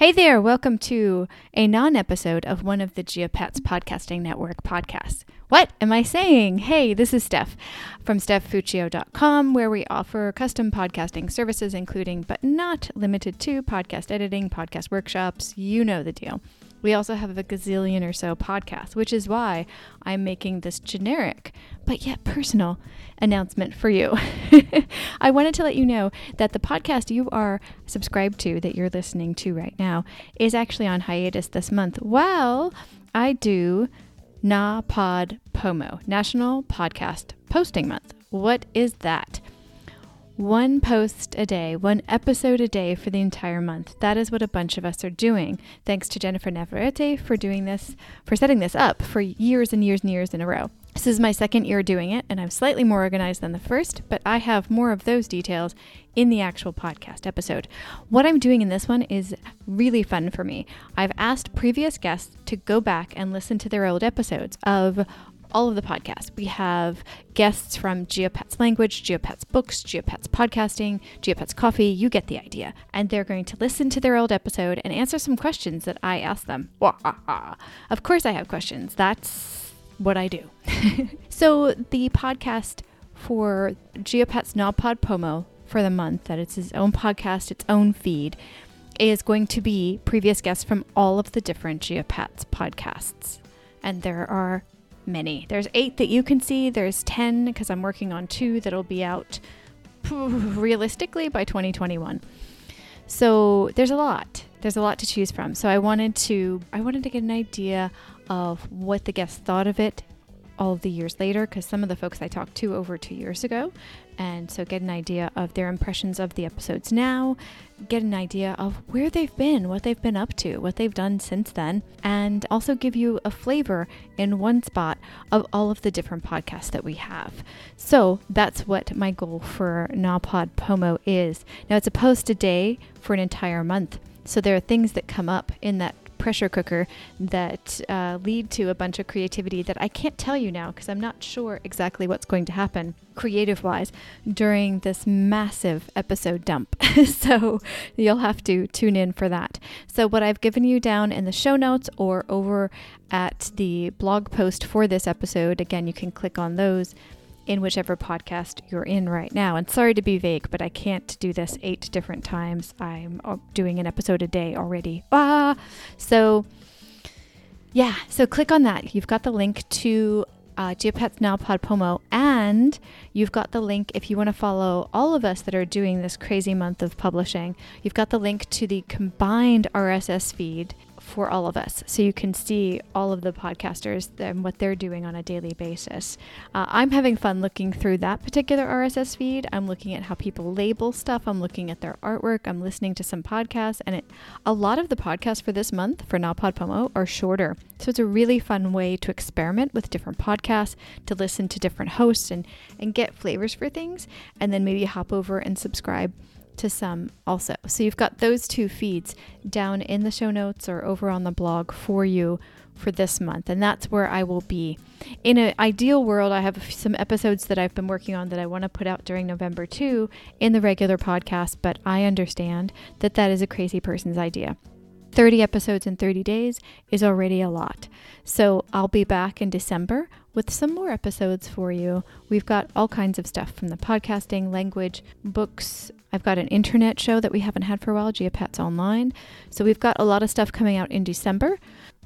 Hey there, welcome to a non episode of one of the Geopats Podcasting Network podcasts. What am I saying? Hey, this is Steph from StephFuccio.com, where we offer custom podcasting services, including but not limited to podcast editing, podcast workshops. You know the deal. We also have a gazillion or so podcasts, which is why I'm making this generic but yet personal announcement for you. I wanted to let you know that the podcast you are subscribed to, that you're listening to right now, is actually on hiatus this month while I do Na Pod Pomo, National Podcast Posting Month. What is that? One post a day, one episode a day for the entire month. That is what a bunch of us are doing. Thanks to Jennifer Navarrete for doing this, for setting this up for years and years and years in a row. This is my second year doing it, and I'm slightly more organized than the first, but I have more of those details in the actual podcast episode. What I'm doing in this one is really fun for me. I've asked previous guests to go back and listen to their old episodes of all of the podcasts. We have guests from Geopats Language, Geopats Books, Geopats Podcasting, Geopats Coffee. You get the idea. And they're going to listen to their old episode and answer some questions that I asked them. Of course, I have questions. That's what I do. so, the podcast for Geopats Pod Pomo for the month, that it's his own podcast, its own feed, is going to be previous guests from all of the different Geopats podcasts. And there are many. There's eight that you can see. There's 10 because I'm working on two that'll be out realistically by 2021. So there's a lot. There's a lot to choose from. So I wanted to I wanted to get an idea of what the guests thought of it all of the years later because some of the folks I talked to over two years ago. And so get an idea of their impressions of the episodes now, get an idea of where they've been, what they've been up to, what they've done since then, and also give you a flavor in one spot of all of the different podcasts that we have. So that's what my goal for NaPodPoMo is. Now it's a post a day for an entire month. So there are things that come up in that pressure cooker that uh, lead to a bunch of creativity that I can't tell you now because I'm not sure exactly what's going to happen creative wise during this massive episode dump. so you'll have to tune in for that. So, what I've given you down in the show notes or over at the blog post for this episode, again, you can click on those in whichever podcast you're in right now. And sorry to be vague, but I can't do this eight different times. I'm uh, doing an episode a day already. Ah, so yeah, so click on that. You've got the link to uh, Geopats NaPodPoMo, and you've got the link if you want to follow all of us that are doing this crazy month of publishing. You've got the link to the combined RSS feed for all of us. So you can see all of the podcasters and what they're doing on a daily basis. Uh, I'm having fun looking through that particular RSS feed. I'm looking at how people label stuff. I'm looking at their artwork. I'm listening to some podcasts. And it, a lot of the podcasts for this month for NaPodPoMo are shorter. So it's a really fun way to experiment with different podcasts, to listen to different hosts and, and get flavors for things, and then maybe hop over and subscribe to some also. So you've got those two feeds down in the show notes or over on the blog for you for this month. And that's where I will be. In an ideal world, I have some episodes that I've been working on that I want to put out during November too in the regular podcast, but I understand that that is a crazy person's idea. 30 episodes in 30 days is already a lot. So I'll be back in December with some more episodes for you. We've got all kinds of stuff from the podcasting, language, books. I've got an internet show that we haven't had for a while, Geopats Online. So we've got a lot of stuff coming out in December.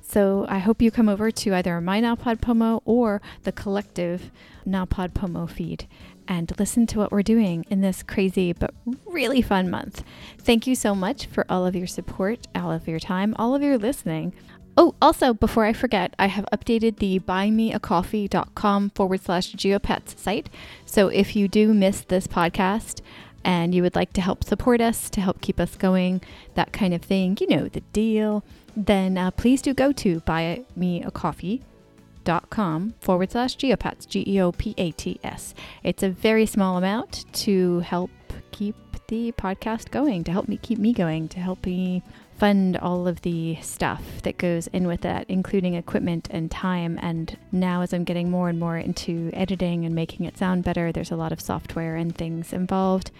So I hope you come over to either my NaPodPoMo or the collective NaPodPoMo feed and listen to what we're doing in this crazy but really fun month. Thank you so much for all of your support, all of your time, all of your listening. Oh, also, before I forget, I have updated the buymeacoffee.com forward slash geopats site. So if you do miss this podcast and you would like to help support us, to help keep us going, that kind of thing, you know the deal, then uh, please do go to buymeacoffee.com forward slash geopats, G E O P A T S. It's a very small amount to help keep the podcast going, to help me keep me going, to help me fund all of the stuff that goes in with that, including equipment and time. And now, as I'm getting more and more into editing and making it sound better, there's a lot of software and things involved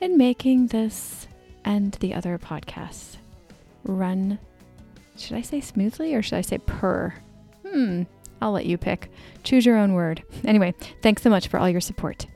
in making this and the other podcasts run. Should I say smoothly or should I say purr? Hmm, I'll let you pick. Choose your own word. Anyway, thanks so much for all your support.